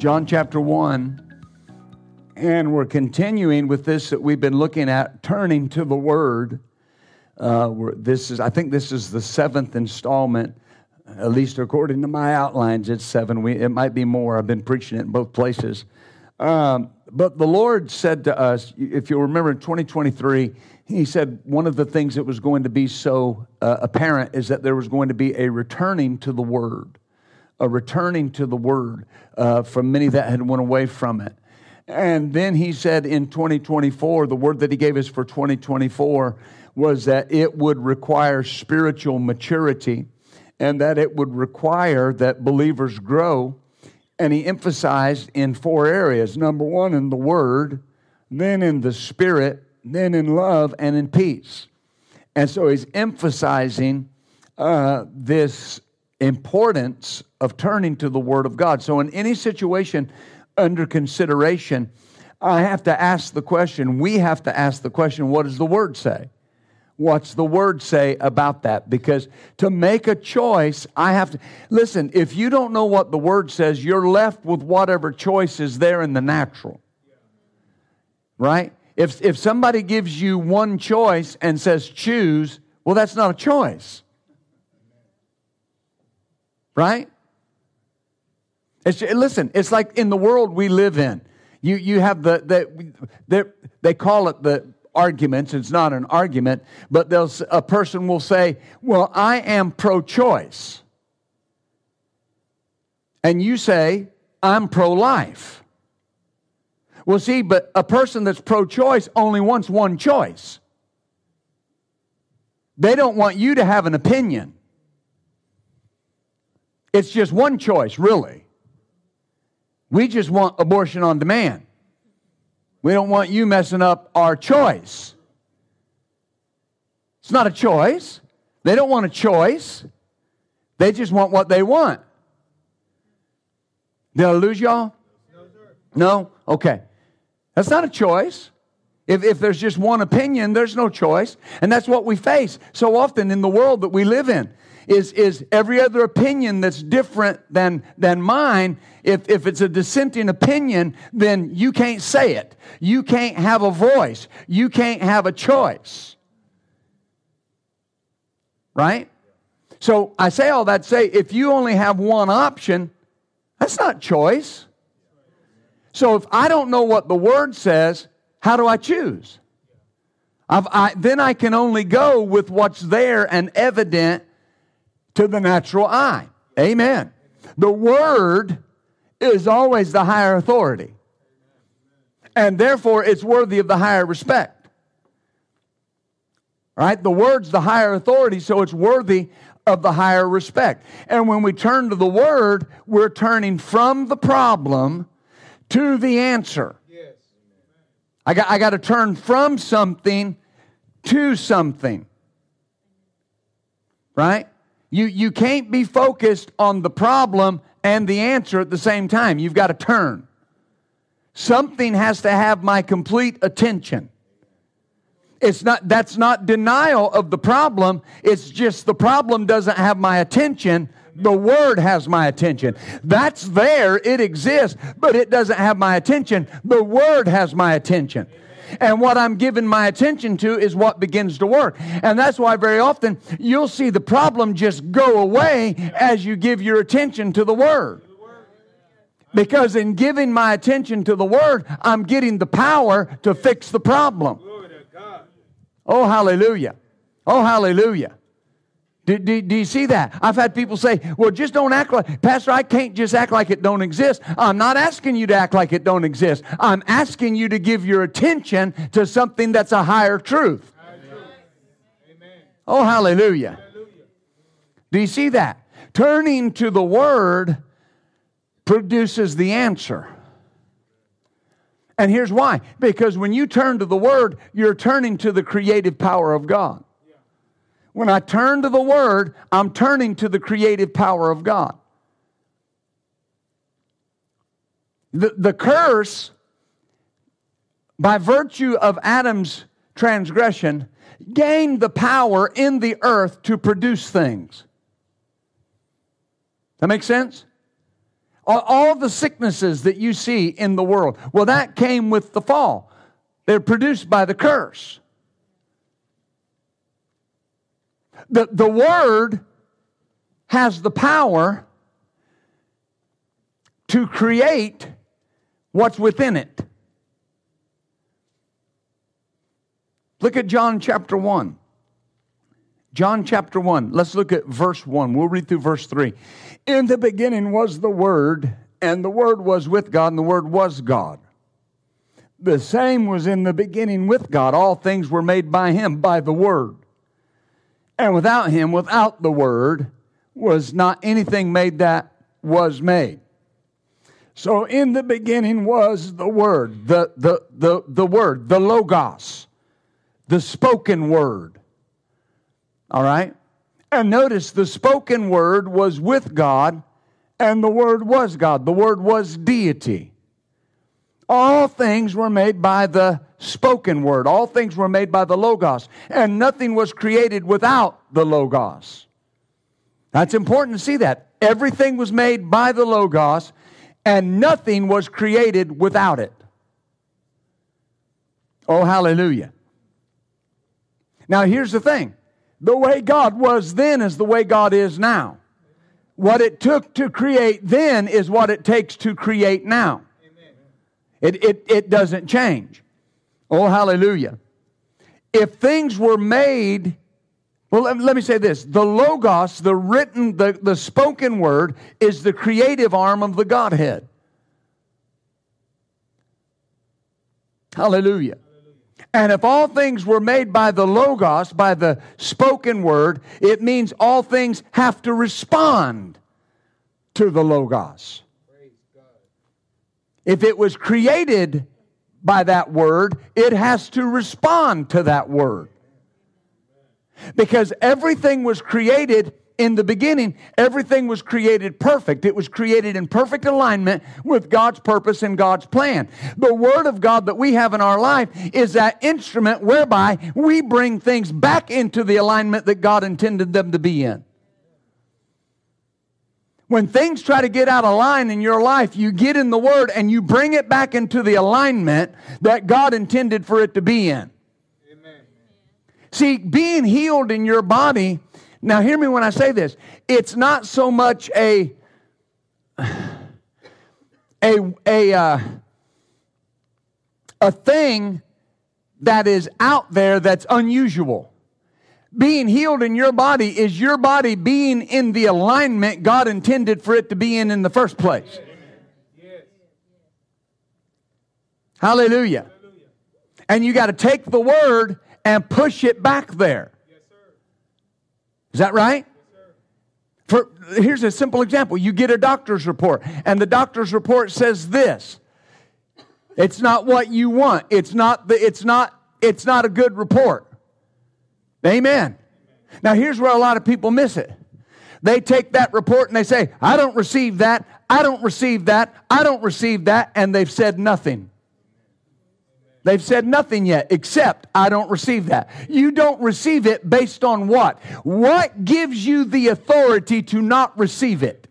John chapter 1. And we're continuing with this that we've been looking at, turning to the Word. Uh, this is, I think this is the seventh installment, at least according to my outlines, it's seven. We, it might be more. I've been preaching it in both places. Um, but the Lord said to us, if you remember in 2023, He said one of the things that was going to be so uh, apparent is that there was going to be a returning to the Word a returning to the word uh, from many that had went away from it. And then he said in 2024, the word that he gave us for 2024 was that it would require spiritual maturity and that it would require that believers grow. And he emphasized in four areas number one, in the word, then in the spirit, then in love, and in peace. And so he's emphasizing uh, this importance of turning to the Word of God. So, in any situation under consideration, I have to ask the question, we have to ask the question, what does the Word say? What's the Word say about that? Because to make a choice, I have to. Listen, if you don't know what the Word says, you're left with whatever choice is there in the natural. Right? If, if somebody gives you one choice and says choose, well, that's not a choice. Right? It's, listen, it's like in the world we live in. You, you have the, the, they call it the arguments. It's not an argument, but a person will say, Well, I am pro choice. And you say, I'm pro life. Well, see, but a person that's pro choice only wants one choice. They don't want you to have an opinion. It's just one choice, really. We just want abortion on demand. We don't want you messing up our choice. It's not a choice. They don't want a choice. They just want what they want. Did I lose y'all? No, sir. No? Okay. That's not a choice. If, if there's just one opinion, there's no choice. And that's what we face so often in the world that we live in is, is every other opinion that's different than, than mine. If, if it's a dissenting opinion, then you can't say it. You can't have a voice. You can't have a choice. Right? So I say all that say if you only have one option, that's not choice. So if I don't know what the word says, how do I choose? I, then I can only go with what's there and evident to the natural eye. Amen. The Word is always the higher authority, and therefore it's worthy of the higher respect. Right? The Word's the higher authority, so it's worthy of the higher respect. And when we turn to the Word, we're turning from the problem to the answer. Yes. I got, I got to turn from something to something. Right? You, you can't be focused on the problem and the answer at the same time. You've got to turn. Something has to have my complete attention. It's not, that's not denial of the problem. It's just the problem doesn't have my attention. The word has my attention. That's there. It exists, but it doesn't have my attention. The word has my attention. And what I'm giving my attention to is what begins to work. And that's why very often you'll see the problem just go away as you give your attention to the Word. Because in giving my attention to the Word, I'm getting the power to fix the problem. Oh, hallelujah. Oh, hallelujah. Do, do, do, you see that? I've had people say, well, just don't act like, Pastor, I can't just act like it don't exist. I'm not asking you to act like it don't exist. I'm asking you to give your attention to something that's a higher truth. Amen. Oh, hallelujah. hallelujah. Do you see that? Turning to the Word produces the answer. And here's why because when you turn to the Word, you're turning to the creative power of God. When I turn to the Word, I'm turning to the creative power of God. The, the curse, by virtue of Adam's transgression, gained the power in the earth to produce things. That makes sense? All, the sicknesses that you see in the world, well, that came with the fall. They're produced by the curse. The, the Word has the power to create what's within it. Look at John chapter 1. John chapter 1. Let's look at verse 1. We'll read through verse 3. In the beginning was the Word, and the Word was with God, and the Word was God. The same was in the beginning with God. All things were made by Him, by the Word. And without Him, without the Word, was not anything made that was made. So in the beginning was the Word, the, the, the, the Word, the Logos, the spoken Word. All right? And notice the spoken Word was with God, and the Word was God. The Word was deity. All things were made by the spoken Word, all things were made by the Logos, and nothing was created without the Logos. That's important to see that. Everything was made by the Logos, and nothing was created without it. Oh, hallelujah. Now, here's the thing the way God was then is the way God is now. What it took to create then is what it takes to create now. It, it, it doesn't change. Oh, hallelujah. If things were made, well, let, let me say this the Logos, the written, the, the spoken word, is the creative arm of the Godhead. Hallelujah. And if all things were made by the Logos, by the spoken word, it means all things have to respond to the Logos. If it was created by that word, it has to respond to that word. Because everything was created in the beginning, everything was created perfect. It was created in perfect alignment with God's purpose and God's plan. The Word of God that we have in our life is that instrument whereby we bring things back into the alignment that God intended them to be in. When things try to get out of line in your life, you get in the Word and you bring it back into the alignment that God intended for it to be in. Amen. See, being healed in your body now, hear me when I say this. It's not so much a a a uh, a thing that is out there that's unusual. Being healed in your body is your body being in the alignment God intended for it to be in in the first place. Hallelujah. And you got to take the word and push it back there. Is that right? For, here's a simple example. You get a doctor's report, and the doctor's report says this. It's not what you want. It's not the, it's not it's not a good report. Amen. Now here's where a lot of people miss it. They take that report and they say, I don't receive that, I don't receive that, I don't receive that, and they've said nothing. They've said nothing yet except I don't receive that. You don't receive it based on what? What gives you the authority to not receive it?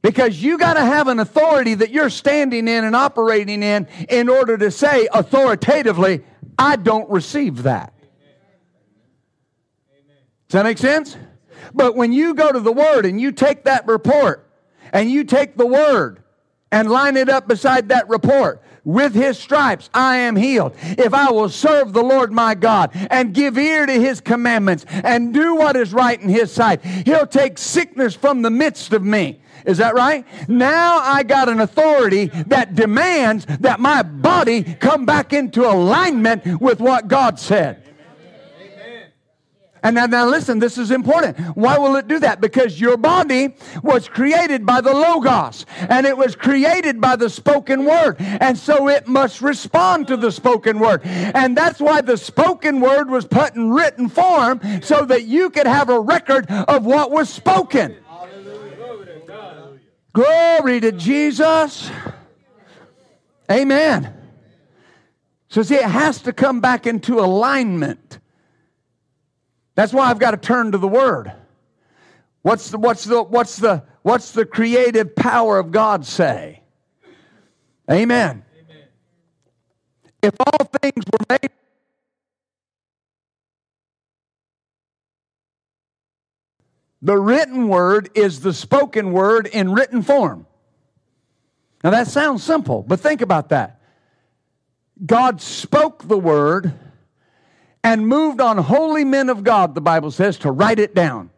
Because you got to have an authority that you're standing in and operating in in order to say authoritatively, I don't receive that. Does that make sense? But when you go to the Word and you take that report and you take the Word and line it up beside that report. With his stripes I am healed. If I will serve the Lord my God and give ear to his commandments and do what is right in his sight, he'll take sickness from the midst of me. Is that right? Now I got an authority that demands that my body come back into alignment with what God said. And now, now listen, this is important. Why will it do that? Because your body was created by the Logos and it was created by the spoken word. And so it must respond to the spoken word. And that's why the spoken word was put in written form so that you could have a record of what was spoken. Glory to Jesus. Amen. So, see, it has to come back into alignment. That's why I've got to turn to the Word. What's the, what's the, what's the, what's the creative power of God say? Amen. Amen. If all things were made The written word is the spoken word in written form. Now that sounds simple, but think about that. God spoke the word and moved on holy men of God, the Bible says, to write it down.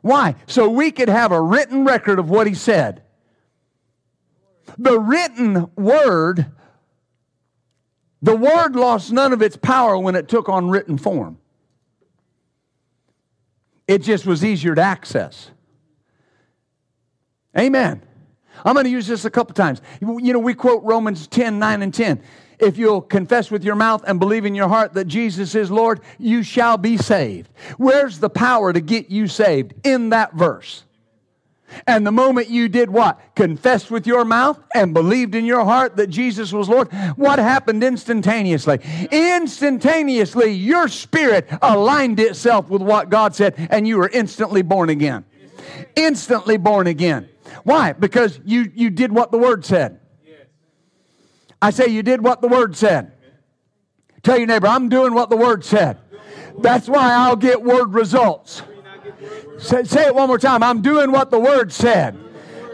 Why? So we could have a written record of what he said. The written word, the word lost none of its power when it took on written form. It just was easier to access. Amen. I'm going to use this a couple times. You know, we quote Romans 10 9 and 10. If you'll confess with your mouth and believe in your heart that Jesus is Lord, you shall be saved. Where's the power to get you saved? In that verse. And the moment you did what? Confessed with your mouth and believed in your heart that Jesus was Lord, what happened instantaneously? Instantaneously, your spirit aligned itself with what God said, and you were instantly born again. Instantly born again. Why? Because you, you did what the Word said. I say you did what the Word said. Tell your neighbor, I'm doing what the Word said. That's why I'll get Word results. Say, say it one more time. I'm doing what the Word said.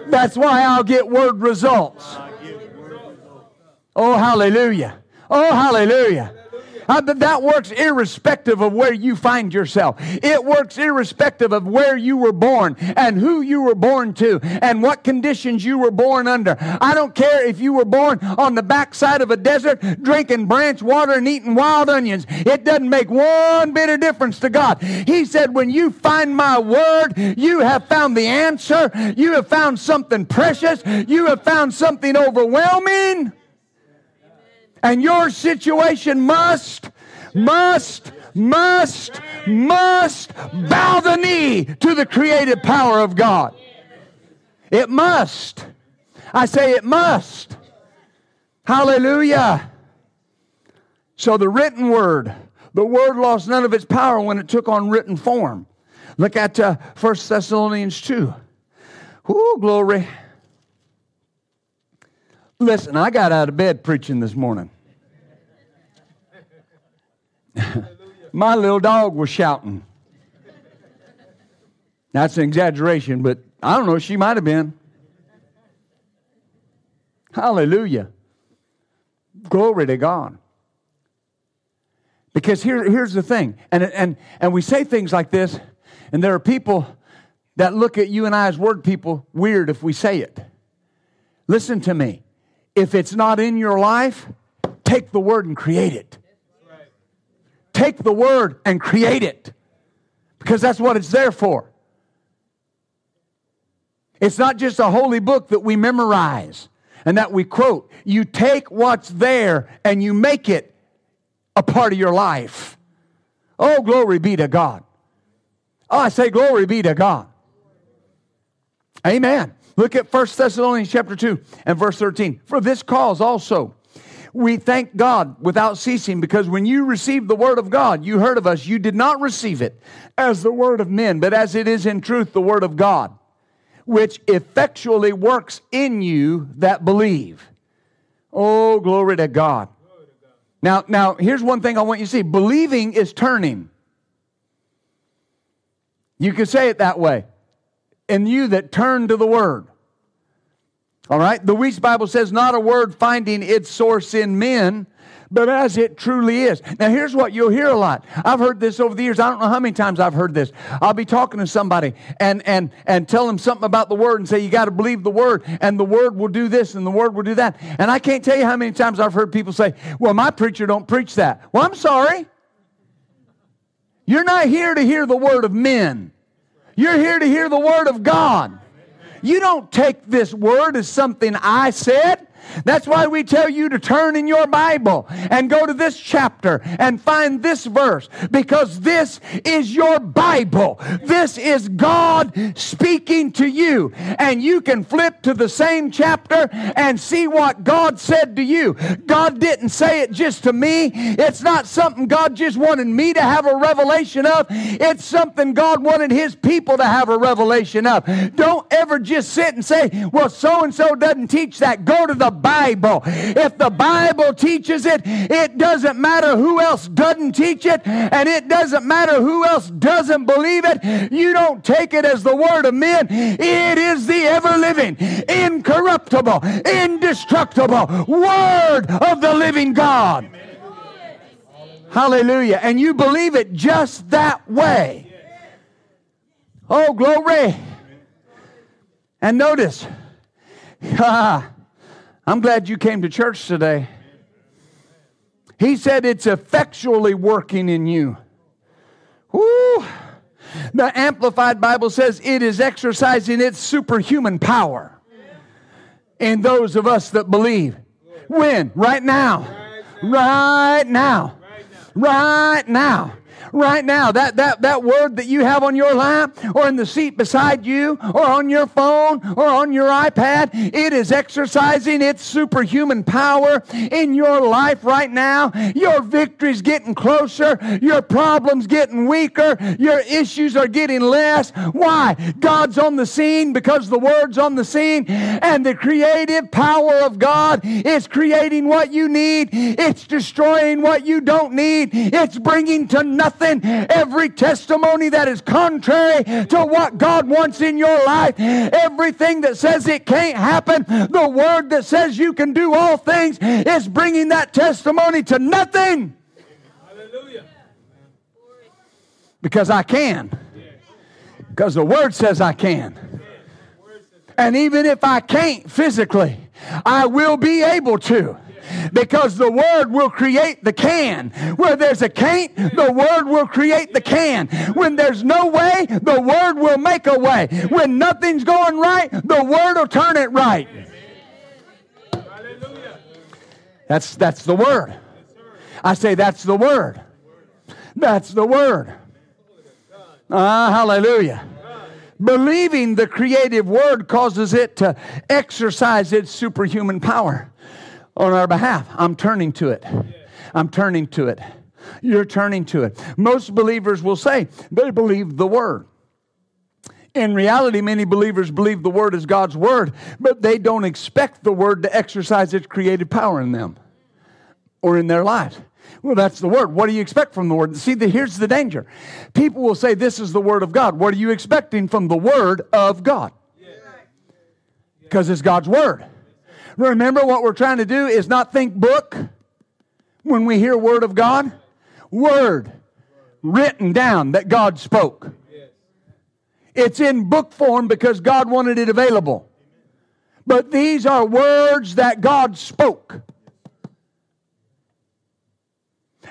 That's why I'll get Word results. Oh, hallelujah. Oh, hallelujah. Uh, that works irrespective of where you find yourself. It works irrespective of where you were born and who you were born to and what conditions you were born under. I don't care if you were born on the backside of a desert drinking branch water and eating wild onions. It doesn't make one bit of difference to God. He said, when you find my word, you have found the answer. You have found something precious. You have found something overwhelming. And your situation must, must, must, must bow the knee to the creative power of God. It must. I say it must. Hallelujah. So the written word, the word lost none of its power when it took on written form. Look at uh, 1 Thessalonians 2. Ooh, glory. Listen, I got out of bed preaching this morning. My little dog was shouting. That's an exaggeration, but I don't know, she might have been. Hallelujah. Glory to God. Because here, here's the thing, and, and, and we say things like this, and there are people that look at you and I as word people weird if we say it. Listen to me. If it's not in your life, take the word and create it. Take the word and create it because that's what it's there for. It's not just a holy book that we memorize and that we quote. You take what's there and you make it a part of your life. Oh, glory be to God. Oh, I say glory be to God. Amen. Look at 1 Thessalonians chapter 2 and verse 13. For this cause also we thank God without ceasing because when you received the word of God, you heard of us, you did not receive it as the word of men, but as it is in truth the word of God, which effectually works in you that believe. Oh, glory to God. Now, now here's one thing I want you to see. Believing is turning. You could say it that way. And you that turn to the word. All right? The Wuest Bible says, not a word finding its source in men, but as it truly is. Now, here's what you'll hear a lot. I've heard this over the years. I don't know how many times I've heard this. I'll be talking to somebody and and and tell them something about the word and say, you got to believe the word, and the word will do this and the word will do that. And I can't tell you how many times I've heard people say, Well, my preacher don't preach that. Well, I'm sorry. You're not here to hear the word of men. You're here to hear the word of God. You don't take this word as something I said. That's why we tell you to turn in your Bible and go to this chapter and find this verse because this is your Bible. This is God speaking to you. And you can flip to the same chapter and see what God said to you. God didn't say it just to me. It's not something God just wanted me to have a revelation of. It's something God wanted His people to have a revelation of. Don't ever just sit and say, well, so and so doesn't teach that. Go to the Bible. If the Bible teaches it, it doesn't matter who else doesn't teach it, and it doesn't matter who else doesn't believe it. You don't take it as the word of men. It is the ever living, incorruptible, indestructible word of the living God. Hallelujah. And you believe it just that way. Oh, glory. And notice, I'm glad you came to church today. He said it's effectually working in you. Woo! The Amplified Bible says it is exercising its superhuman power in those of us that believe. When? Right now. Right now. Right now right now. That, that, that word that you have on your lap or in the seat beside you or on your phone or on your iPad, it is exercising its superhuman power in your life right now. Your victory's getting closer. Your problems getting weaker. Your issues are getting less. Why? God's on the scene because the word's on the scene and the creative power of God is creating what you need. It's destroying what you don't need. It's bringing to nothing nothing, every testimony that is contrary to what God wants in your life, everything that says it can't happen, the word that says you can do all things is bringing that testimony to nothing. Hallelujah. Because I can. Because the word says I can. And even if I can't physically, I will be able to because the Word will create the can. Where there's a can't, the Word will create the can. When there's no way, the Word will make a way. When nothing's going right, the Word will turn it right. That's, that's the Word. I say that's the Word. That's the Word. Ah, hallelujah. Believing the creative word causes it to exercise its superhuman power on our behalf. I'm turning to it. I'm turning to it. You're turning to it. Most believers will say they believe the word. In reality, many believers believe the word is God's word, but they don't expect the word to exercise its creative power in them or in their lives. Well, that's the word. What do you expect from the word? See, the, here's the danger. People will say, This is the word of God. What are you expecting from the word of God? Because it's God's word. Remember, what we're trying to do is not think book when we hear Word of God. Word written down that God spoke. It's in book form because God wanted it available. But these are words that God spoke.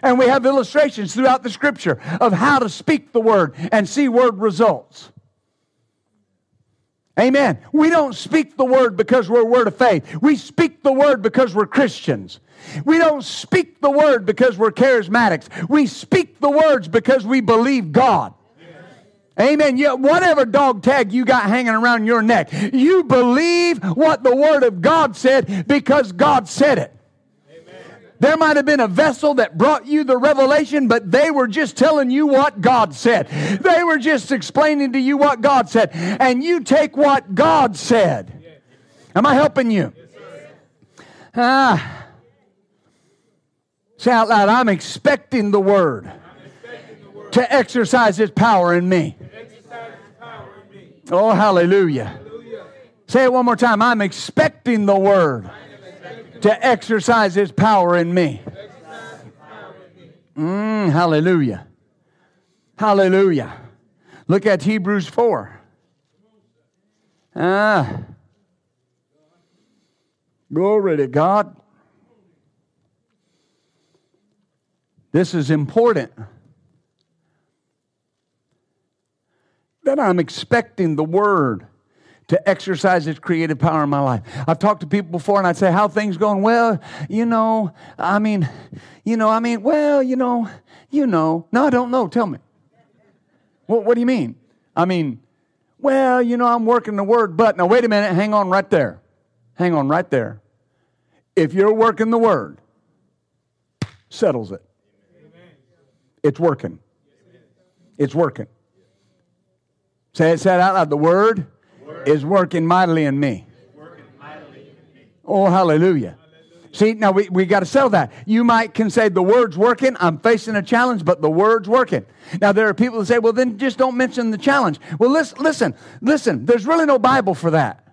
And we have illustrations throughout the scripture of how to speak the word and see word results. Amen. We don't speak the word because we're a word of faith. We speak the word because we're Christians. We don't speak the word because we're charismatics. We speak the words because we believe God. Amen. Yeah, whatever dog tag you got hanging around your neck, you believe what the Word of God said because God said it. There might have been a vessel that brought you the revelation, but they were just telling you what God said. They were just explaining to you what God said. And you take what God said. Am I helping you? Ah. Say out loud, I'm expecting the word to exercise its power in me. Oh, hallelujah. Say it one more time. I'm expecting the word to exercise His power in me. Mm, hallelujah. Hallelujah. Look at Hebrews 4. Ah. Glory to God. This is important. that I'm expecting the word to exercise its creative power in my life. I've talked to people before and I'd say, How things going? Well, you know, I mean, you know, I mean, well, you know, you know. No, I don't know. Tell me. What, what do you mean? I mean, well, you know, I'm working the word, but now wait a minute, hang on right there. Hang on right there. If you're working the word, settles it. It's working. It's working. Say it, say it out loud. The word. Is working mightily in me. Oh, hallelujah. See, now we, we got to sell that. You might can say the word's working, I'm facing a challenge, but the word's working. Now there are people that say, well, then just don't mention the challenge. Well, listen, listen, listen, there's really no Bible for that.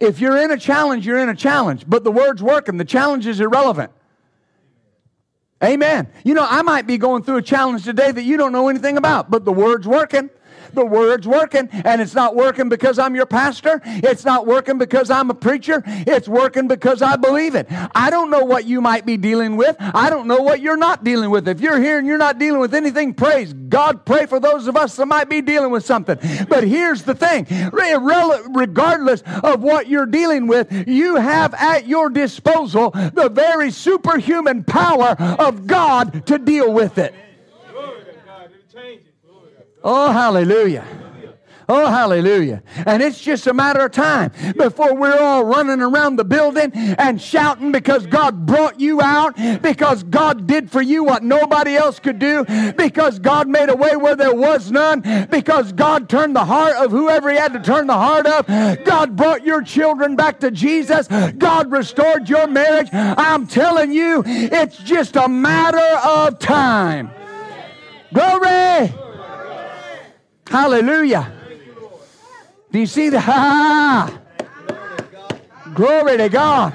If you're in a challenge, you're in a challenge, but the word's working. The challenge is irrelevant. Amen. You know, I might be going through a challenge today that you don't know anything about, but the word's working. The word's working, and it's not working because I'm your pastor. It's not working because I'm a preacher. It's working because I believe it. I don't know what you might be dealing with. I don't know what you're not dealing with. If you're here and you're not dealing with anything, praise God. Pray for those of us that might be dealing with something. But here's the thing regardless of what you're dealing with, you have at your disposal the very superhuman power of God to deal with it. Oh, hallelujah. Oh, hallelujah. And it's just a matter of time before we're all running around the building and shouting because God brought you out, because God did for you what nobody else could do, because God made a way where there was none, because God turned the heart of whoever He had to turn the heart of. God brought your children back to Jesus. God restored your marriage. I'm telling you, it's just a matter of time. Glory! Hallelujah. Do you see the ha? Glory to God.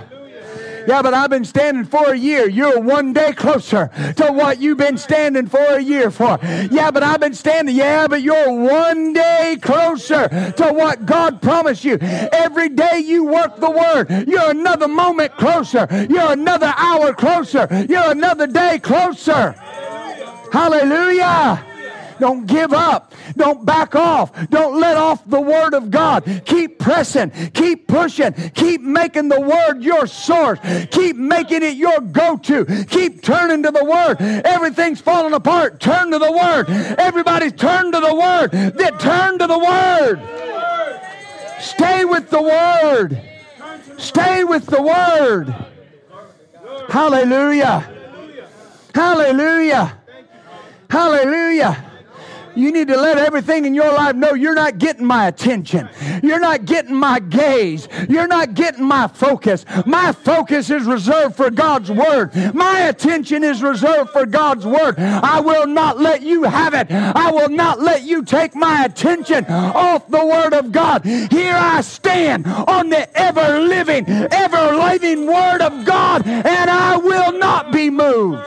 Yeah, but I've been standing for a year. You're one day closer to what you've been standing for a year for. Yeah, but I've been standing. Yeah, but you're one day closer to what God promised you. Every day you work the word, you're another moment closer. You're another hour closer. You're another day closer. Hallelujah. Don't give up. Don't back off. Don't let off the Word of God. Keep pressing. Keep pushing. Keep making the Word your source. Keep making it your go to. Keep turning to the Word. Everything's falling apart. Turn to the Word. Everybody's turned to the Word. Then turn to the Word. Stay with the Word. Stay with the Word. Hallelujah. Hallelujah. Hallelujah. You need to let everything in your life know you're not getting my attention. You're not getting my gaze. You're not getting my focus. My focus is reserved for God's Word. My attention is reserved for God's Word. I will not let you have it. I will not let you take my attention off the Word of God. Here I stand on the ever living, ever living Word of God, and I will not be moved.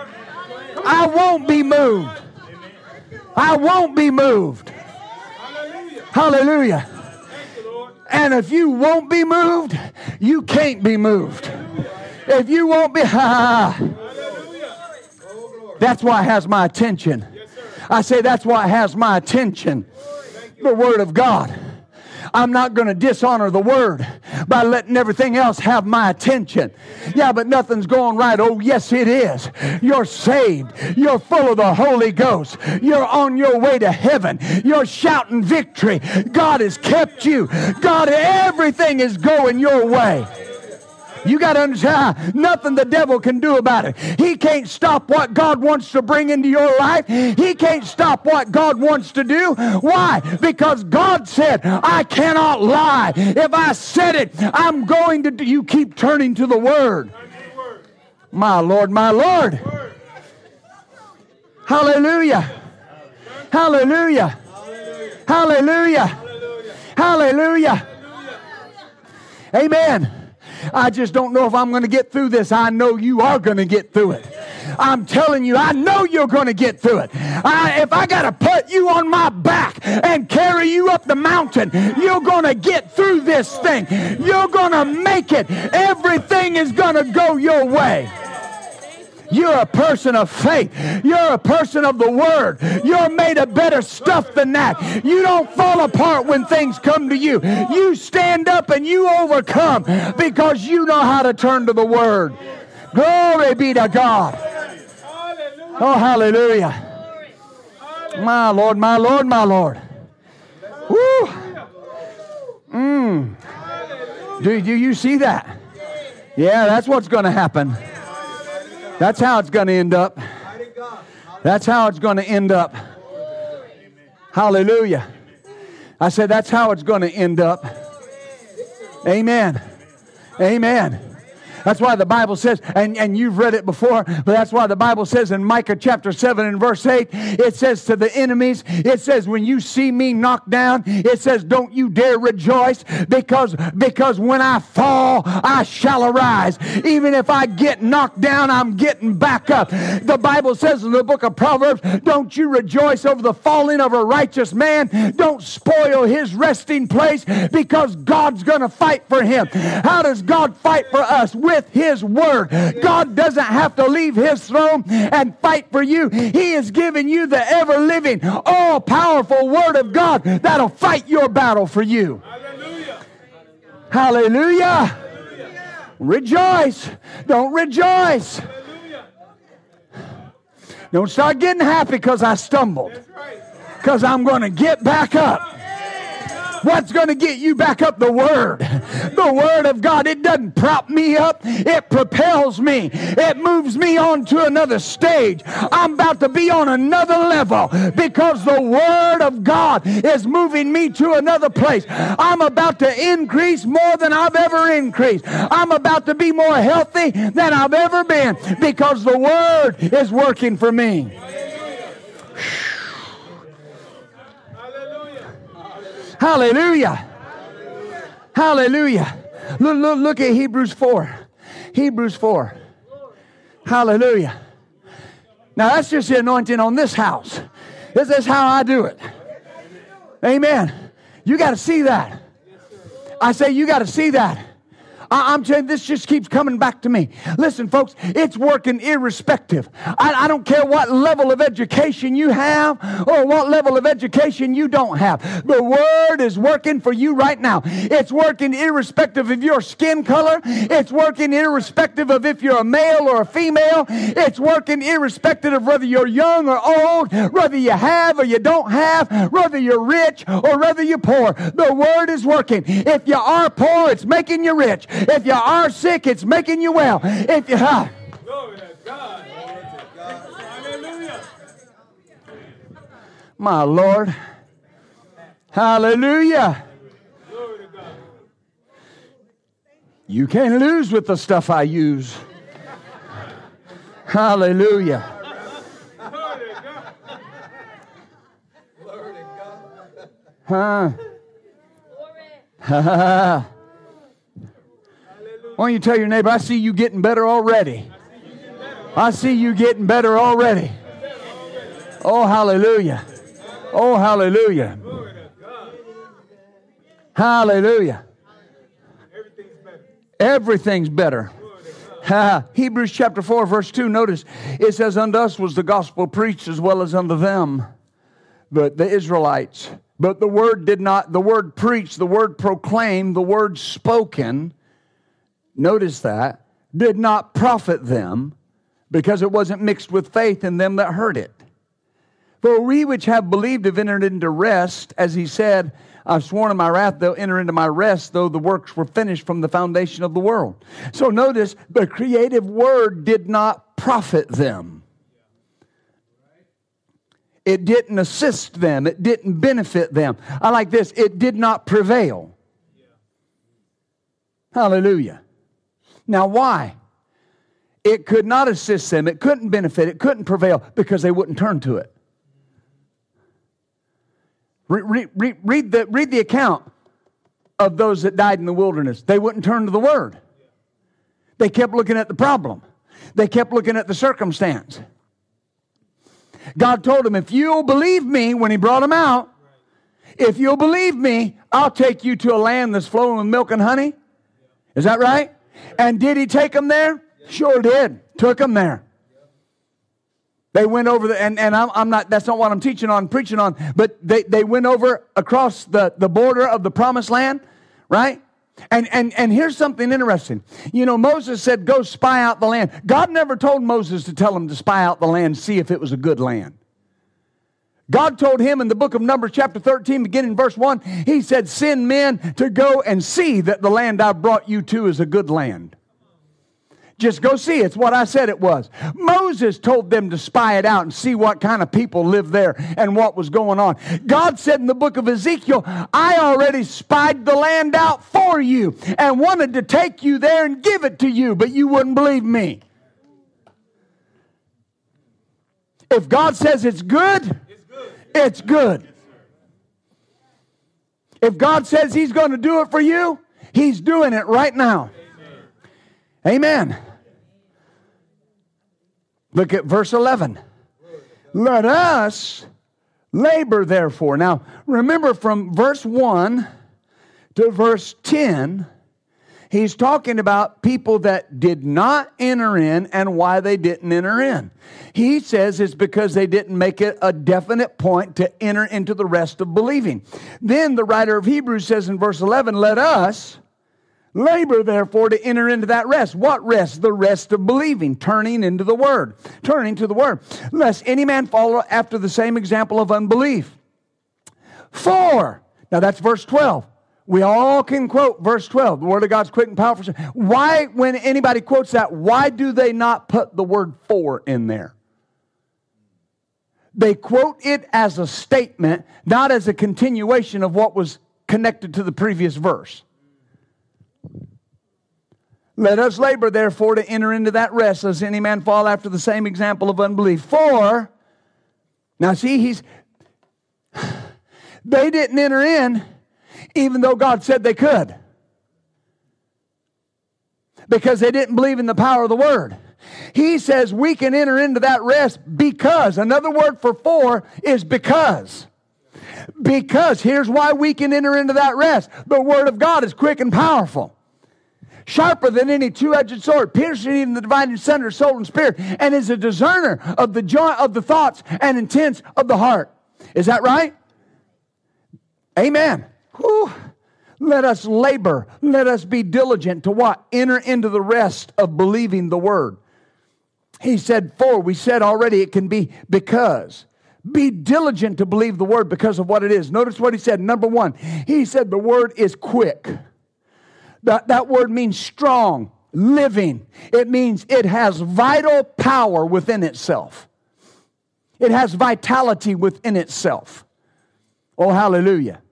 I won't be moved. I won't be moved. Hallelujah. And if you won't be moved, you can't be moved. If you won't be, ha, that's why it has my attention. I say that's why it has my attention. The Word of God. I'm not going to dishonor the word by letting everything else have my attention. Yeah, but nothing's going right. Oh, yes, it is. You're saved. You're full of the Holy Ghost. You're on your way to heaven. You're shouting victory. God has kept you. God, everything is going your way. You got to understand nothing the devil can do about it. He can't stop what God wants to bring into your life. He can't stop what God wants to do. Why? Because God said, I cannot lie. If I said it, I'm going to do. You keep turning to the Word. My Lord, my Lord. Hallelujah. Hallelujah. Hallelujah. Hallelujah. Amen. I just don't know if I'm going to get through this. I know you are going to get through it. I'm telling you, I know you're going to get through it. I, if I got to put you on my back and carry you up the mountain, you're going to get through this thing. You're going to make it. Everything is going to go your way. You're a person of faith. You're a person of the word. You're made of better stuff than that. You don't fall apart when things come to you. You stand up and you overcome because you know how to turn to the word. Glory be to God. Oh, hallelujah. My Lord, my Lord, my Lord. Woo. Mm. Do, do you see that? Yeah, that's what's going to happen. That's how it's going to end up. That's how it's going to end up. Hallelujah. I said, that's how it's going to end up. Amen. Amen. That's why the Bible says, and, and you've read it before, but that's why the Bible says in Micah chapter 7 and verse 8, it says to the enemies, it says, when you see me knocked down, it says, don't you dare rejoice because, because when I fall, I shall arise. Even if I get knocked down, I'm getting back up. The Bible says in the book of Proverbs, don't you rejoice over the falling of a righteous man. Don't spoil his resting place because God's going to fight for him. How does God fight for us? With His Word. God doesn't have to leave His throne and fight for you. He has given you the ever living, all powerful Word of God that'll fight your battle for you. Hallelujah. Hallelujah. Rejoice. Don't rejoice. Don't start getting happy because I stumbled. Because I'm going to get back up. What's going to get you back up? The Word. The Word of God. It doesn't prop me up, it propels me. It moves me on to another stage. I'm about to be on another level because the Word of God is moving me to another place. I'm about to increase more than I've ever increased. I'm about to be more healthy than I've ever been because the Word is working for me. Hallelujah. Hallelujah. Hallelujah. Look, look, look at Hebrews 4. Hebrews 4. Hallelujah. Now that's just the anointing on this house. This is how I do it. Amen. You got to see that. I say you got to see that. I, am telling this just keeps coming back to me. Listen, folks, it's working irrespective. I, I don't care what level of education you have or what level of education you don't have. The word is working for you right now. It's working irrespective of your skin color. It's working irrespective of if you're a male or a female. It's working irrespective of whether you're young or old, whether you have or you don't have, whether you're rich or whether you're poor. The word is working. If you are poor, it's making you rich. If you are sick, it's making you well. If you uh, Glory to God. Hallelujah. My Lord. Hallelujah. You can't lose with the stuff I use. Hallelujah. Huh? Why don't you tell your neighbor, I see you getting better already. I see you getting better already. Oh, hallelujah. Oh, hallelujah. Hallelujah. Everything's better. Hebrews chapter 4, verse 2, notice it says, Unto us was the gospel preached as well as unto them, but the Israelites. But the word did not, the word preached, the word proclaimed, the word spoken notice that, did not profit them because it wasn't mixed with faith in them that heard it. For we which have believed have entered into rest, as he said, I've sworn in my wrath they'll enter into my rest, though the works were finished from the foundation of the world. So notice the creative word did not profit them. It didn't assist them. It didn't benefit them. I like this. It did not prevail. Hallelujah. Now, why? It could not assist them, it couldn't benefit, it couldn't prevail because they wouldn't turn to it. Read, read, read, the, read the account of those that died in the wilderness. They wouldn't turn to the word. They kept looking at the problem. They kept looking at the circumstance. God told them, if you'll believe me when he brought them out, if you'll believe me, I'll take you to a land that's flowing with milk and honey. Is that right? And did he take them there? Sure did. Took them there. They went over the, and, and I'm, I'm not, that's not what I'm teaching on, preaching on, but they, they went over across the, the border of the promised land, right? And, and, and here's something interesting. You know, Moses said, go spy out the land. God never told Moses to tell him to spy out the land, see if it was a good land. God told him in the book of Numbers, chapter 13, beginning verse 1, He said, Send men to go and see that the land I brought you to is a good land. Just go see. It's what I said it was. Moses told them to spy it out and see what kind of people lived there and what was going on. God said in the book of Ezekiel, I already spied the land out for you and wanted to take you there and give it to you, but you wouldn't believe me. If God says it's good, it's good. If God says He's going to do it for you, He's doing it right now. Amen. Look at verse 11. Let us labor, therefore. Now, remember from verse 1 to verse 10, he's talking about people that did not enter in and why they didn't enter in. He says it's because they didn't make it a definite point to enter into the rest of believing. Then the writer of Hebrews says in verse 11, Let us Labor, therefore, to enter into that rest. What rest? The rest of believing, turning into the Word, turning to the Word, lest any man follow after the same example of unbelief. For, now that's verse 12. We all can quote verse 12. The Word of God's quick and powerful. Why, when anybody quotes that, why do they not put the word for in there? They quote it as a statement, not as a continuation of what was connected to the previous verse. Let us labor, therefore, to enter into that rest, lest any man fall after the same example of unbelief. For, now see, he's, they didn't enter in even though God said they could. Because they didn't believe in the power of the word. He says we can enter into that rest because. Another word for for is because. Because here's why we can enter into that rest. The word of God is quick and powerful sharper than any two-edged sword, piercing even the dividing center, soul and spirit, and is a discerner of the joy of the thoughts and intents of the heart. Is that right? Amen. Whew. Let us labor. Let us be diligent to what? Enter into the rest of believing the word. He said, for, we said already it can be because. Be diligent to believe the word because of what it is. Notice what he said. Number one, he said the word is quick. That, that word means strong, living. It means it has vital power within itself. It has vitality within itself. Oh, hallelujah.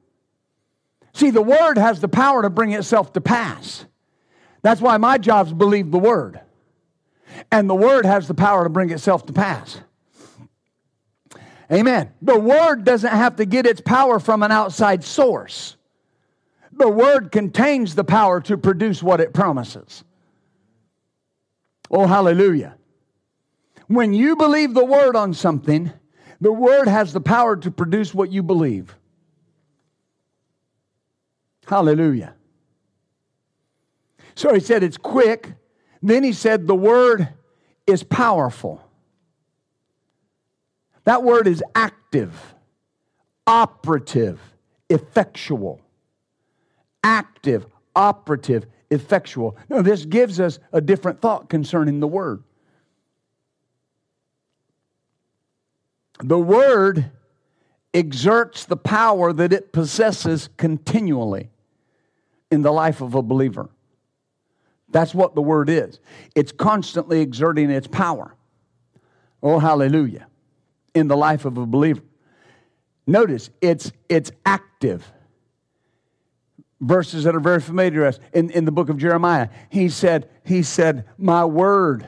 See, the word has the power to bring itself to pass. That's why my job is believe the word. And the word has the power to bring itself to pass. Amen. The word doesn't have to get its power from an outside source. The word contains the power to produce what it promises. Oh, hallelujah. When you believe the word on something, the word has the power to produce what you believe. Hallelujah. So he said it's quick. Then he said the word is powerful. That word is active, operative, effectual active, operative, effectual. Now, this gives us a different thought concerning the Word. The Word exerts the power that it possesses continually in the life of a believer. That's what the Word is. It's constantly exerting its power. Oh, hallelujah. In the life of a believer. Notice, it's, it's active verses that are very familiar to us in, in the book of Jeremiah. He said, he said, My word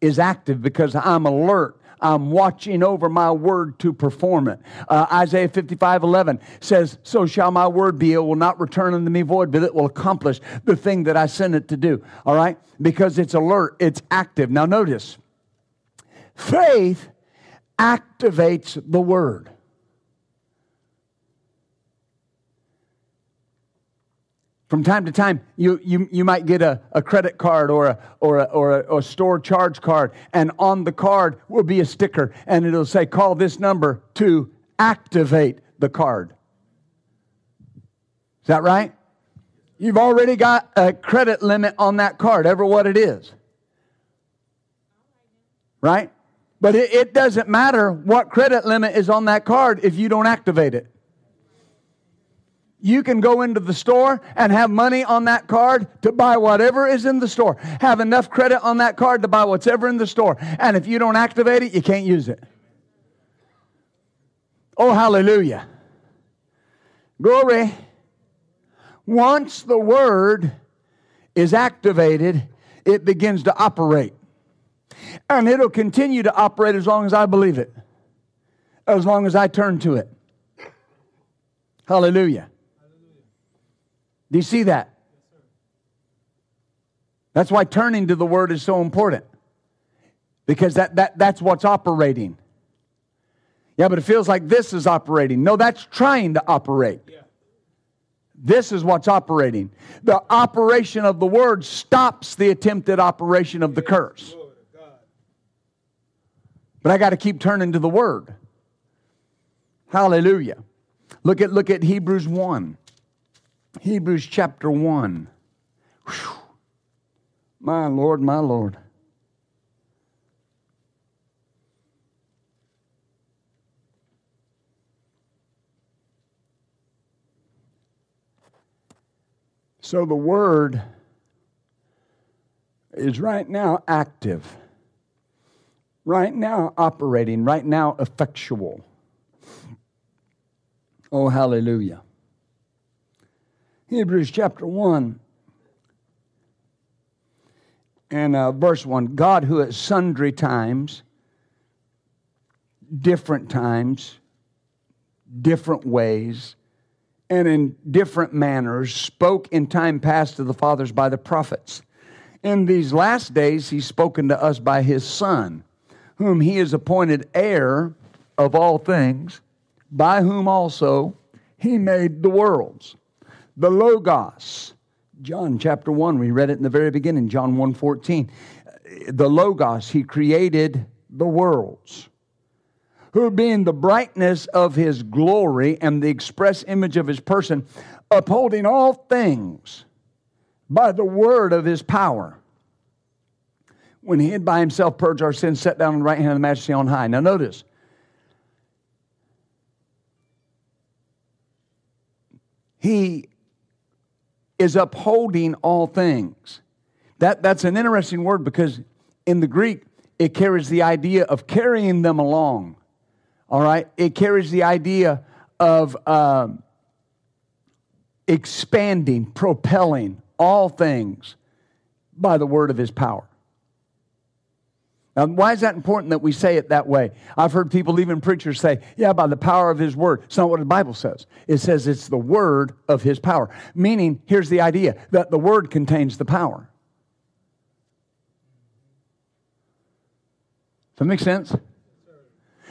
is active because I'm alert. I'm watching over my word to perform it. Uh, Isaiah 55 11 says, So shall my word be. It will not return unto me void, but it will accomplish the thing that I sent it to do. All right? Because it's alert, it's active. Now, notice faith activates the word. From time to time, you, you, you might get a, a credit card or a, or, a, or, a, or a store charge card, and on the card will be a sticker, and it'll say, Call this number to activate the card. Is that right? You've already got a credit limit on that card, ever what it is. Right? But it, it doesn't matter what credit limit is on that card if you don't activate it. You can go into the store and have money on that card to buy whatever is in the store. Have enough credit on that card to buy whatever in the store. And if you don't activate it, you can't use it. Oh, hallelujah. Glory. Once the word is activated, it begins to operate. And it'll continue to operate as long as I believe it, as long as I turn to it. Hallelujah. Do you see that? That's why turning to the word is so important. Because that, that, that's what's operating. Yeah, but it feels like this is operating. No, that's trying to operate. Yeah. This is what's operating. The operation of the word stops the attempted operation of the curse. But I got to keep turning to the word. Hallelujah. Look at look at Hebrews 1. Hebrews chapter 1. Whew. My Lord, my Lord. So the word is right now active, right now operating, right now effectual. Oh, hallelujah. Hebrews chapter 1 and uh, verse 1 God, who at sundry times, different times, different ways, and in different manners, spoke in time past to the fathers by the prophets. In these last days, he's spoken to us by his Son, whom he has appointed heir of all things, by whom also he made the worlds the Logos. John chapter 1, we read it in the very beginning, John 1 14. The Logos, he created the worlds, who being the brightness of his glory and the express image of his person, upholding all things by the word of his power. When he had by himself purged our sins, sat down on the right hand of the majesty on high. Now notice, he is upholding all things. That, that's an interesting word because in the Greek, it carries the idea of carrying them along. All right? It carries the idea of um, expanding, propelling all things by the word of his power. Now, why is that important that we say it that way? I've heard people, even preachers, say, yeah, by the power of his word. It's not what the Bible says. It says it's the word of his power. Meaning, here's the idea that the word contains the power. Does that make sense?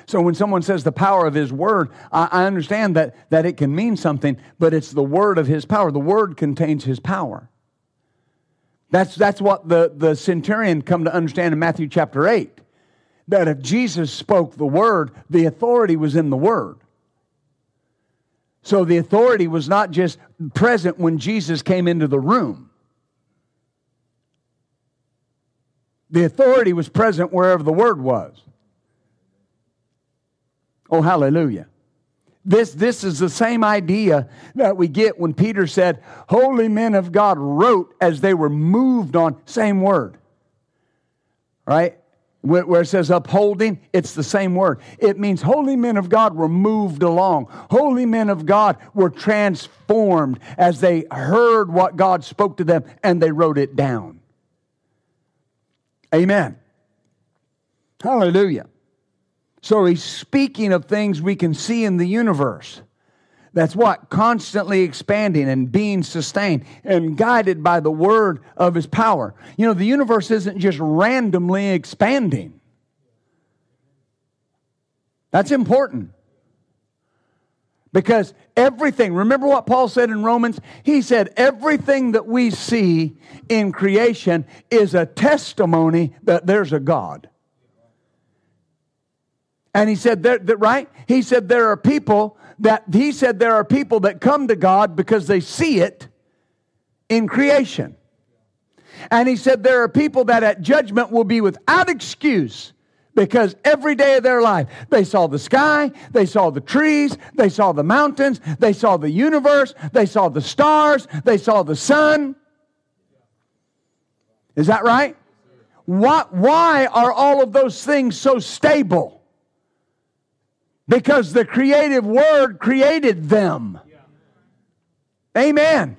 So when someone says the power of his word, I, I understand that, that it can mean something, but it's the word of his power. The word contains his power. That's, that's what the, the centurion come to understand in Matthew chapter 8. That if Jesus spoke the word, the authority was in the word. So the authority was not just present when Jesus came into the room. The authority was present wherever the word was. Oh, hallelujah. This, this is the same idea that we get when Peter said, Holy men of God wrote as they were moved on, same word. Right? Where it says upholding, it's the same word. It means holy men of God were moved along. Holy men of God were transformed as they heard what God spoke to them and they wrote it down. Amen. Hallelujah. So he's speaking of things we can see in the universe. That's what? Constantly expanding and being sustained and guided by the word of his power. You know, the universe isn't just randomly expanding. That's important. Because everything, remember what Paul said in Romans? He said, everything that we see in creation is a testimony that there's a God. And he said that, that right? He said there are people that he said there are people that come to God because they see it in creation. And he said there are people that at judgment will be without excuse because every day of their life they saw the sky, they saw the trees, they saw the mountains, they saw the universe, they saw the stars, they saw the sun. Is that right? What, why are all of those things so stable? Because the creative word created them. Amen.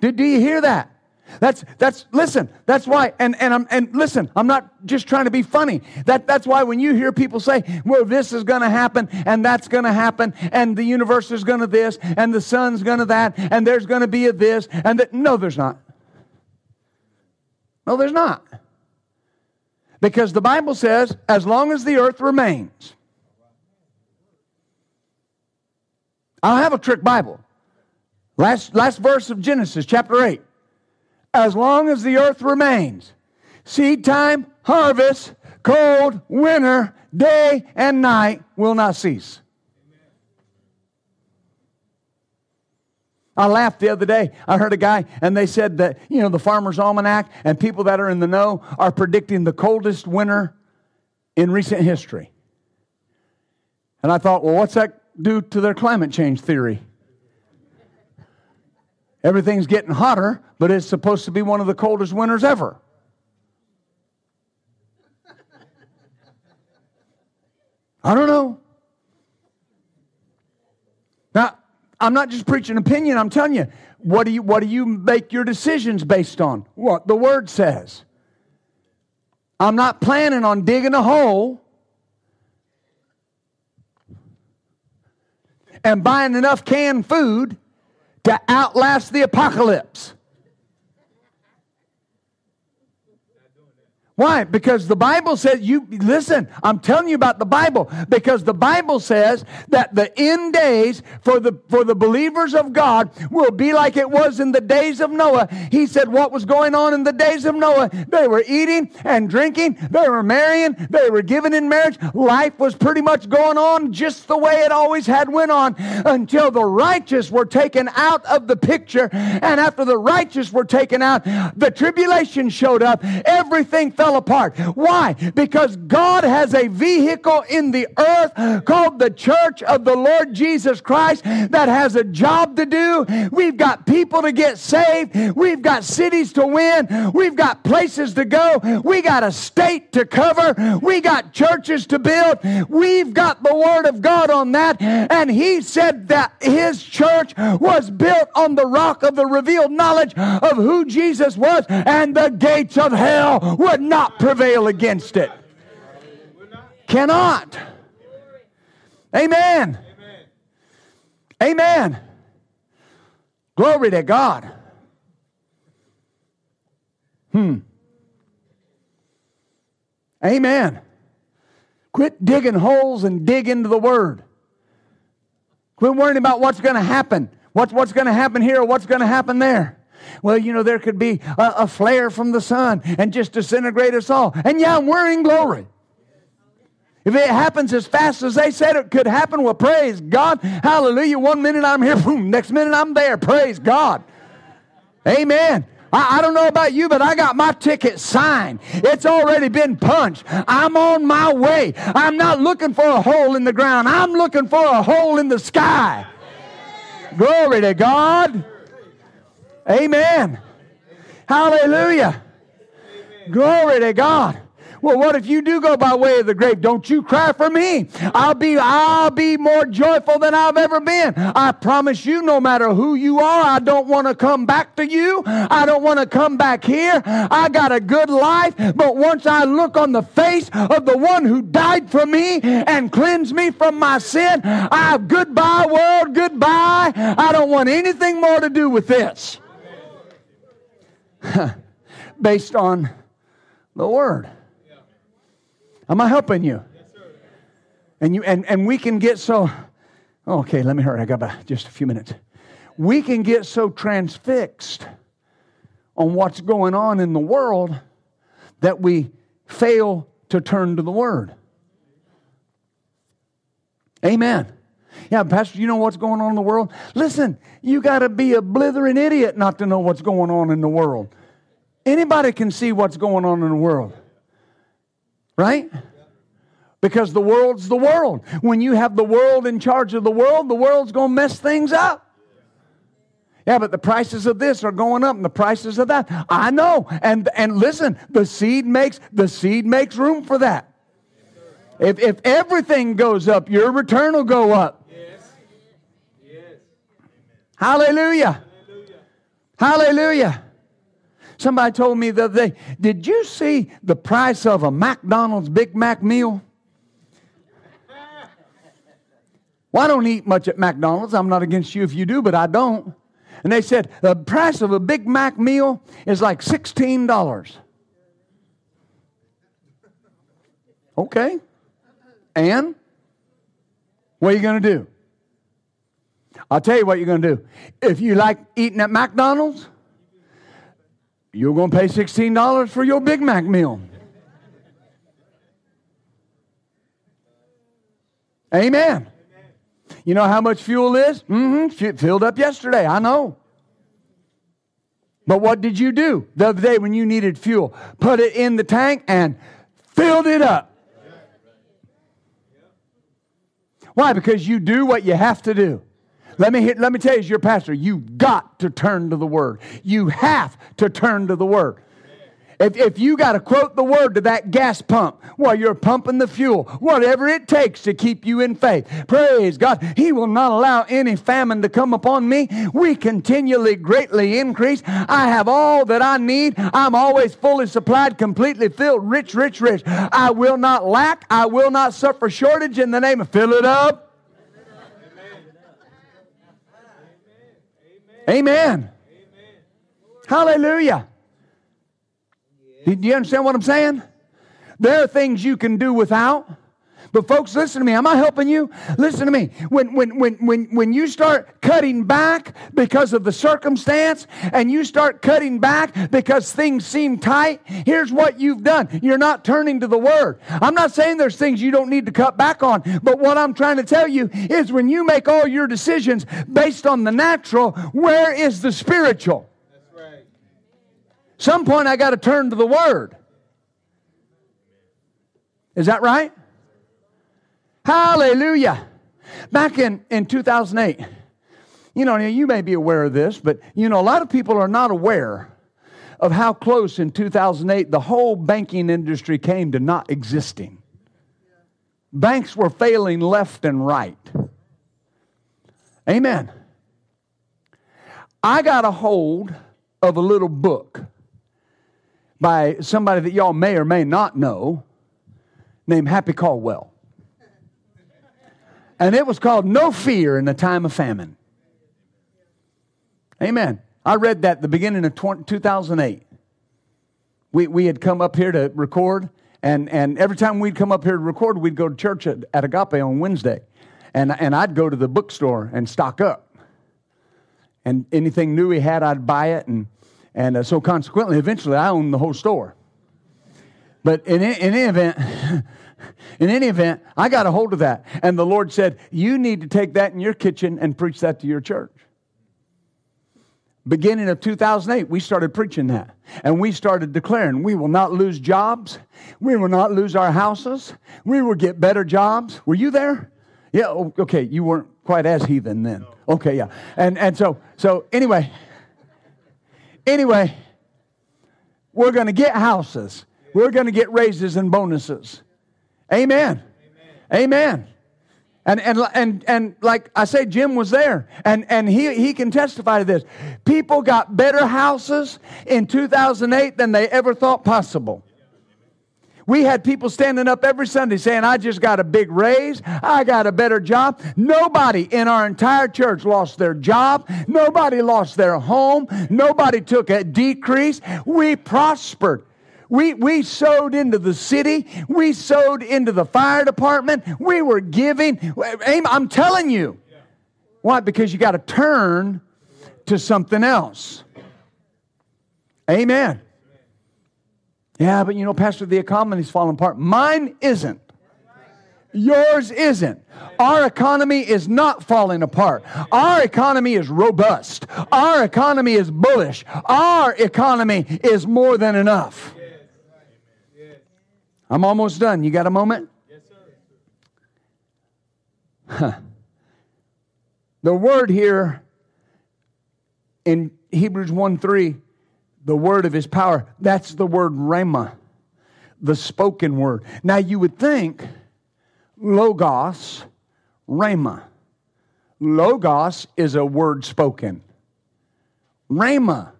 Do, do you hear that? That's that's listen, that's why and and I'm and listen, I'm not just trying to be funny. That that's why when you hear people say, "Well, this is going to happen and that's going to happen and the universe is going to this and the sun's going to that and there's going to be a this and that no there's not. No there's not. Because the Bible says as long as the earth remains. I have a trick Bible. Last last verse of Genesis chapter 8 as long as the earth remains. Seed time, harvest, cold, winter, day and night will not cease. I laughed the other day. I heard a guy, and they said that, you know, the Farmer's Almanac and people that are in the know are predicting the coldest winter in recent history. And I thought, well, what's that do to their climate change theory? Everything's getting hotter, but it's supposed to be one of the coldest winters ever. I don't know. Now, I'm not just preaching opinion, I'm telling you, what do you what do you make your decisions based on? What the word says. I'm not planning on digging a hole and buying enough canned food to outlast the apocalypse. Why? Because the Bible says, you listen, I'm telling you about the Bible, because the Bible says that the end days for the for the believers of God will be like it was in the days of Noah. He said what was going on in the days of Noah. They were eating and drinking, they were marrying, they were given in marriage. Life was pretty much going on just the way it always had went on until the righteous were taken out of the picture. And after the righteous were taken out, the tribulation showed up. Everything fell fell apart. Why? Because God has a vehicle in the earth called the church of the Lord Jesus Christ that has a job to do. We've got people to get saved. We've got cities to win. We've got places to go. We got a state to cover. We got churches to build. We've got the Word of God on that. And He said that His church was built on the rock of the revealed knowledge of who Jesus was, and the gates of hell would not not prevail against it. Cannot. Amen. Amen. Glory to God. Hmm. Amen. Quit digging holes and dig into the Word. Quit worrying about what's going to happen. What's, what's going to happen here or what's going to happen there. Well, you know, there could be a, a flare from the sun and just disintegrate us all. And yeah, we're in glory. If it happens as fast as they said it could happen, well, praise God. Hallelujah. One minute I'm here, boom, next minute I'm there. Praise God. Amen. I, I, don't know about you, but I got my ticket signed. It's already been punched. I'm on my way. I'm not looking for a hole in the ground, I'm looking for a hole in the sky. Glory to God. Amen. Hallelujah. Glory to God. Well, what if you do go by way of the grave? Don't you cry for me. I'll be I'll be more joyful than I've ever been. I promise you, no matter who you are, I don't want to come back to you. I don't want to come back here. I got a good life, but once I look on the face of the one who died for me and cleansed me from my sin, I goodbye world, goodbye. I don't want anything more to do with this. based on the word. Am I helping you? And you and, and we can get so oh, Okay, let me hurry. I got about just a few minutes. We can get so transfixed on what's going on in the world that we fail to turn to the Word. Amen. Yeah, Pastor, you know what's going on in the world? Listen, you got to be a blithering idiot not to know what's going on in the world. Anybody can see what's going on in the world, right? Because the world's the world. When you have the world in charge of the world, the world's going to mess things up. Yeah, but the prices of this are going up and the prices of that. I know. And and listen, the seed makes the seed makes room for that. If if everything goes up, your return will go up. Hallelujah. Hallelujah. Somebody told me the other day, did you see the price of a McDonald's Big Mac meal? Well, I don't eat much at McDonald's. I'm not against you if you do, but I don't. And they said the price of a Big Mac meal is like $16. Okay. And what are you going to do? I'll tell you what you're going to do. If you like eating at McDonald's, you're going to pay $16 for your Big Mac meal. Amen. You know how much fuel is? Mm-hmm. Filled up yesterday. I know. But what did you do the other day when you needed fuel? Put it in the tank and filled it up. Why? Because you do what you have to do. Let me, hit, let me tell you, as your pastor, you've got to turn to the Word. You have to turn to the Word. If, if you got to quote the word to that gas pump while you're pumping the fuel, whatever it takes to keep you in faith, praise God. He will not allow any famine to come upon me. We continually greatly increase. I have all that I need. I'm always fully supplied, completely filled, rich, rich, rich. I will not lack. I will not suffer shortage in the name of fill it up. Amen. Amen. Hallelujah. Do you understand what I'm saying? There are things you can do without. But folks, listen to me. Am I helping you? Listen to me. When, when, when, when, when you start cutting back because of the circumstance and you start cutting back because things seem tight, here's what you've done. You're not turning to the Word. I'm not saying there's things you don't need to cut back on, but what I'm trying to tell you is when you make all your decisions based on the natural, where is the spiritual? Right. Some point I got to turn to the Word. Is that right? Hallelujah. Back in, in 2008, you know, you may be aware of this, but you know, a lot of people are not aware of how close in 2008 the whole banking industry came to not existing. Banks were failing left and right. Amen. I got a hold of a little book by somebody that y'all may or may not know named Happy Caldwell and it was called No Fear in the Time of Famine. Amen. I read that the beginning of 2008. We, we had come up here to record, and, and every time we'd come up here to record, we'd go to church at, at Agape on Wednesday. And, and I'd go to the bookstore and stock up. And anything new we had, I'd buy it. And, and uh, so consequently, eventually, I owned the whole store. But in, in any event, In any event, I got a hold of that. And the Lord said, You need to take that in your kitchen and preach that to your church. Beginning of 2008, we started preaching that. And we started declaring we will not lose jobs. We will not lose our houses. We will get better jobs. Were you there? Yeah, okay. You weren't quite as heathen then. Okay, yeah. And, and so, so anyway, anyway, we're going to get houses. We're going to get raises and bonuses. Amen. Amen. And, and, and, and like I say, Jim was there, and, and he, he can testify to this. People got better houses in 2008 than they ever thought possible. We had people standing up every Sunday saying, I just got a big raise. I got a better job. Nobody in our entire church lost their job. Nobody lost their home. Nobody took a decrease. We prospered. We, we sowed into the city. We sowed into the fire department. We were giving. I'm telling you, Why? Because you got to turn to something else. Amen. Yeah, but you know, Pastor, the economy's falling apart. Mine isn't. Yours isn't. Our economy is not falling apart. Our economy is robust. Our economy is bullish. Our economy is more than enough. I'm almost done. You got a moment? Yes, sir. Huh. The word here in Hebrews 1 3, the word of his power, that's the word rhema, the spoken word. Now you would think logos, rhema. Logos is a word spoken. Rhema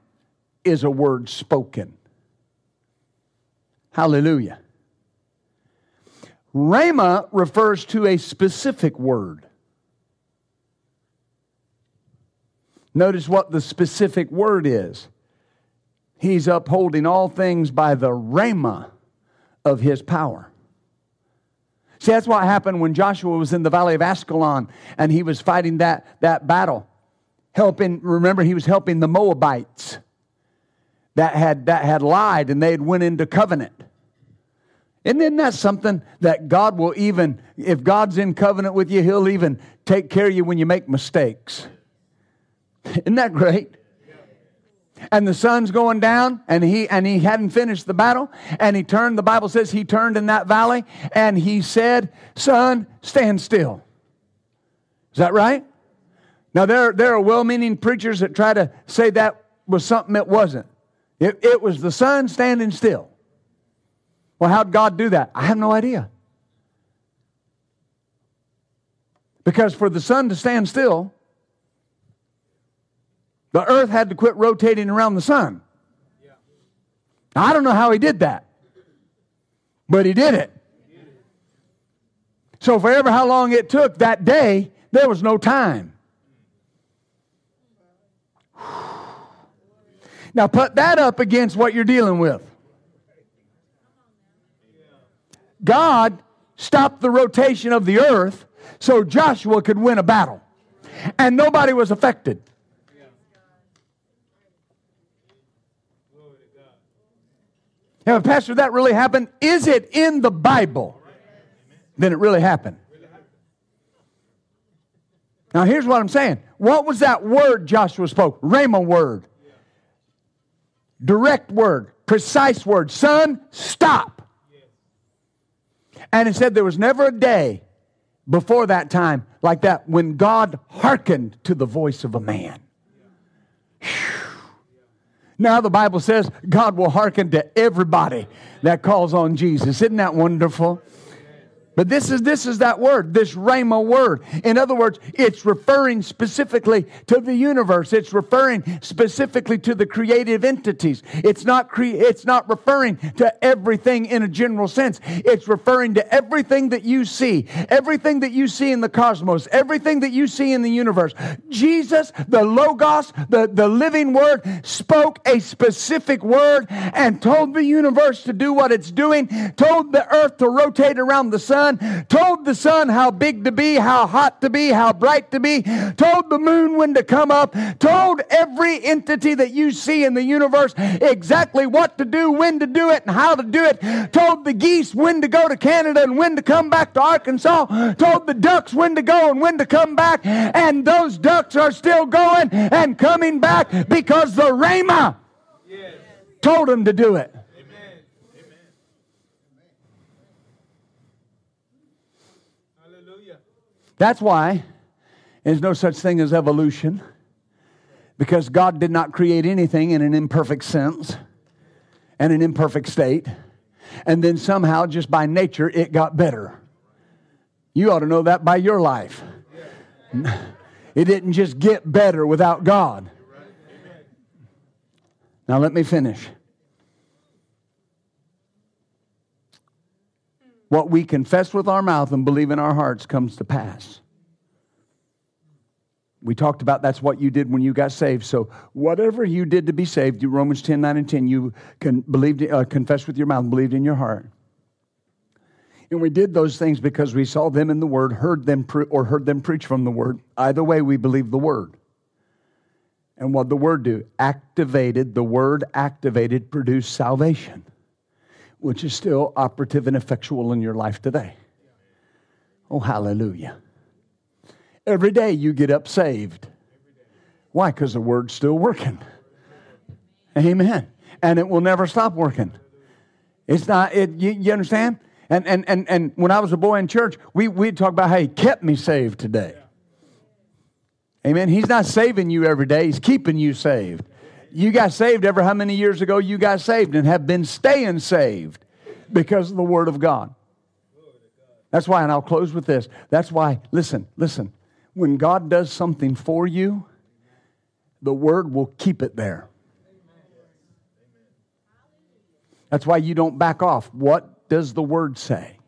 is a word spoken. Hallelujah. Rhema refers to a specific word. Notice what the specific word is. He's upholding all things by the rhema of his power. See, that's what happened when Joshua was in the valley of Aijalon and he was fighting that, that battle. Helping, remember, he was helping the Moabites that had, that had lied and they had went into covenant. And then that's something that God will even, if God's in covenant with you, He'll even take care of you when you make mistakes? Isn't that great? And the sun's going down, and he and he hadn't finished the battle, and he turned. The Bible says he turned in that valley, and he said, "Sun, stand still." Is that right? Now there there are well-meaning preachers that try to say that was something it wasn't. It, it was the sun standing still. Well, how'd God do that? I have no idea. Because for the sun to stand still, the earth had to quit rotating around the sun. Now, I don't know how he did that, but he did it. So, for ever how long it took that day, there was no time. Now, put that up against what you're dealing with. God stopped the rotation of the earth so Joshua could win a battle. And nobody was affected. Now, Pastor, that really happened. Is it in the Bible? Then it really happened. Now, here's what I'm saying. What was that word Joshua spoke? Rhema word. Direct word, precise word. Sun, stop. And it said there was never a day before that time like that when God hearkened to the voice of a man. Now the Bible says God will hearken to everybody that calls on Jesus. Isn't that wonderful? But this is this is that word, this rhema word. In other words, it's referring specifically to the universe. It's referring specifically to the creative entities. It's not cre- it's not referring to everything in a general sense. It's referring to everything that you see, everything that you see in the cosmos, everything that you see in the universe. Jesus, the logos, the, the living word, spoke a specific word and told the universe to do what it's doing, told the earth to rotate around the sun sun, told the sun how big to be, how hot to be, how bright to be, told the moon when to come up, told every entity that you see in the universe exactly what to do, when to do it, and how to do it, told the geese when to go to Canada and when to come back to Arkansas, told the ducks when to go and when to come back, and those ducks are still going and coming back because the Rhema told them to do it. That's why there's no such thing as evolution, because God did not create anything in an imperfect sense and an imperfect state. And then somehow, just by nature, it got better. You ought to know that by your life. It didn't just get better without God. Now, let me finish. What we confess with our mouth and believe in our hearts comes to pass. We talked about that's what you did when you got saved. So whatever you did to be saved, Romans 10, 9, and 10, you can believed, uh, confessed with your mouth and believed in your heart. And we did those things because we saw them in the Word, heard them pre- or heard them preach from the Word. Either way, we believe the Word. And what the Word do? Activated, the Word activated produced salvation, which is still operative and effectual in your life today. Oh, hallelujah. Every day you get up saved. Why? Because the Word's still working. Amen. And it will never stop working. It's not, it, you, you understand? And, and, and, and when I was a boy in church, we, we'd talk about how he kept me saved today. Amen. He's not saving you every day, he's keeping you saved. You got saved ever how many years ago you got saved and have been staying saved because of the Word of God. That's why, and I'll close with this. That's why, listen, listen. When God does something for you, the Word will keep it there. That's why you don't back off. What does the Word say?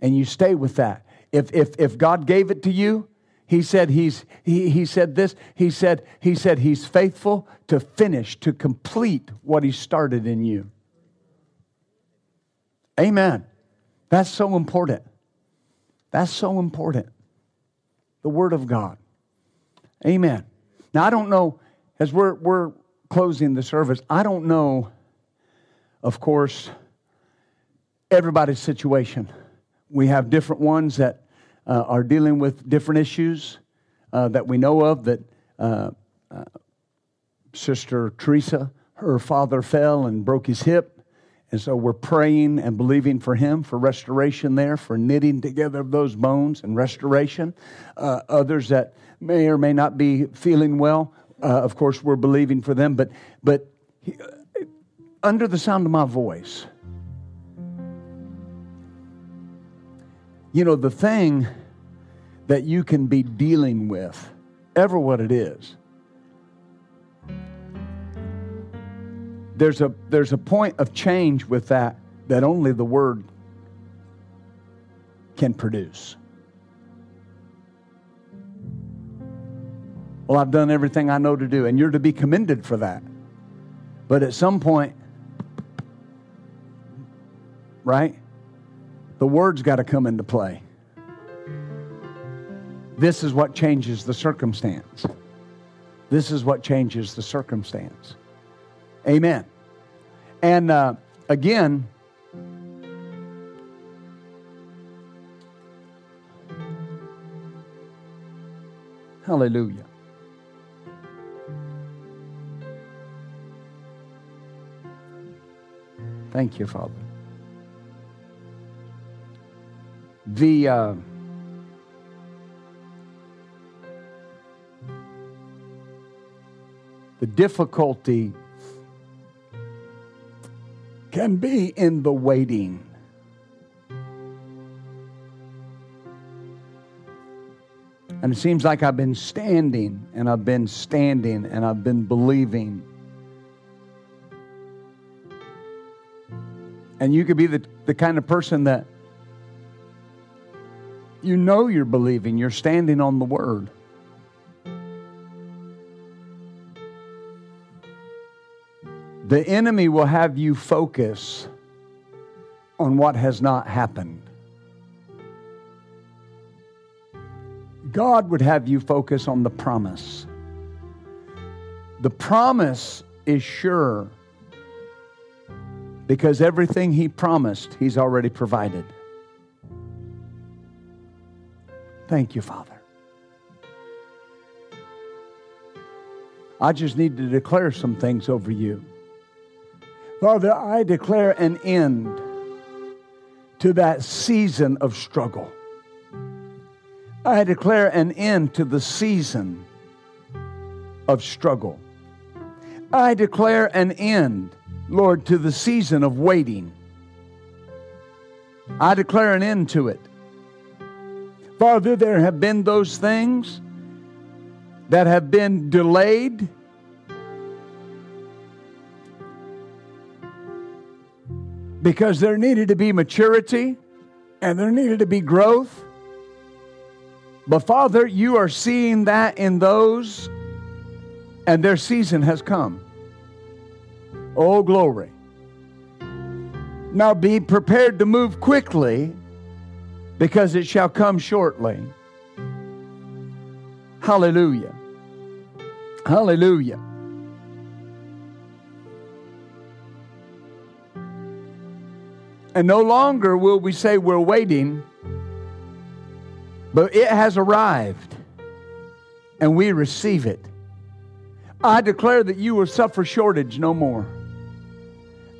And you stay with that. If, if, if God gave it to you, he said he's he, he said this he said he said he's faithful to finish to complete what he started in you. Amen. That's so important. That's so important. The word of god. Amen. Now i don't know as we're we're closing the service i don't know of course everybody's situation. We have different ones that uh, are dealing with different issues uh, that we know of. That uh, uh, Sister Teresa, her father fell and broke his hip. And so we're praying and believing for him for restoration there, for knitting together of those bones and restoration. Uh, others that may or may not be feeling well, uh, of course, we're believing for them. But, but he, under the sound of my voice, you know, the thing that you can be dealing with, ever what it is, there's a, there's a point of change with that that only the Word can produce. Well, I've done everything I know to do, and you're to be commended for that. But at some point, right? The Word's got to come into play. This is what changes the circumstance. This is what changes the circumstance. Amen. And uh, again, hallelujah. Thank you, Father. The. Uh, the difficulty can be in the waiting. And it seems like I've been standing and I've been standing and I've been believing. And you could be the, the kind of person that you know you're believing, you're standing on the word. The enemy will have you focus on what has not happened. God would have you focus on the promise. The promise is sure because everything He promised, He's already provided. Thank you, Father. I just need to declare some things over you. Father, I declare an end to that season of struggle. I declare an end to the season of struggle. I declare an end, Lord, to the season of waiting. I declare an end to it. Father, there have been those things that have been delayed because there needed to be maturity and there needed to be growth. But Father, you are seeing that in those, and their season has come. Oh, glory. Now be prepared to move quickly because it shall come shortly. Hallelujah. Hallelujah. And no longer will we say we're waiting, but it has arrived and we receive it. I declare that you will suffer shortage no more.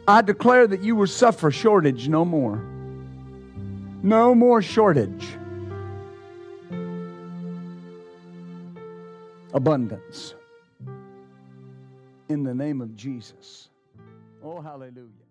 I declare that you will suffer shortage no more. No more shortage. Abundance. In the name of Jesus. Oh, hallelujah.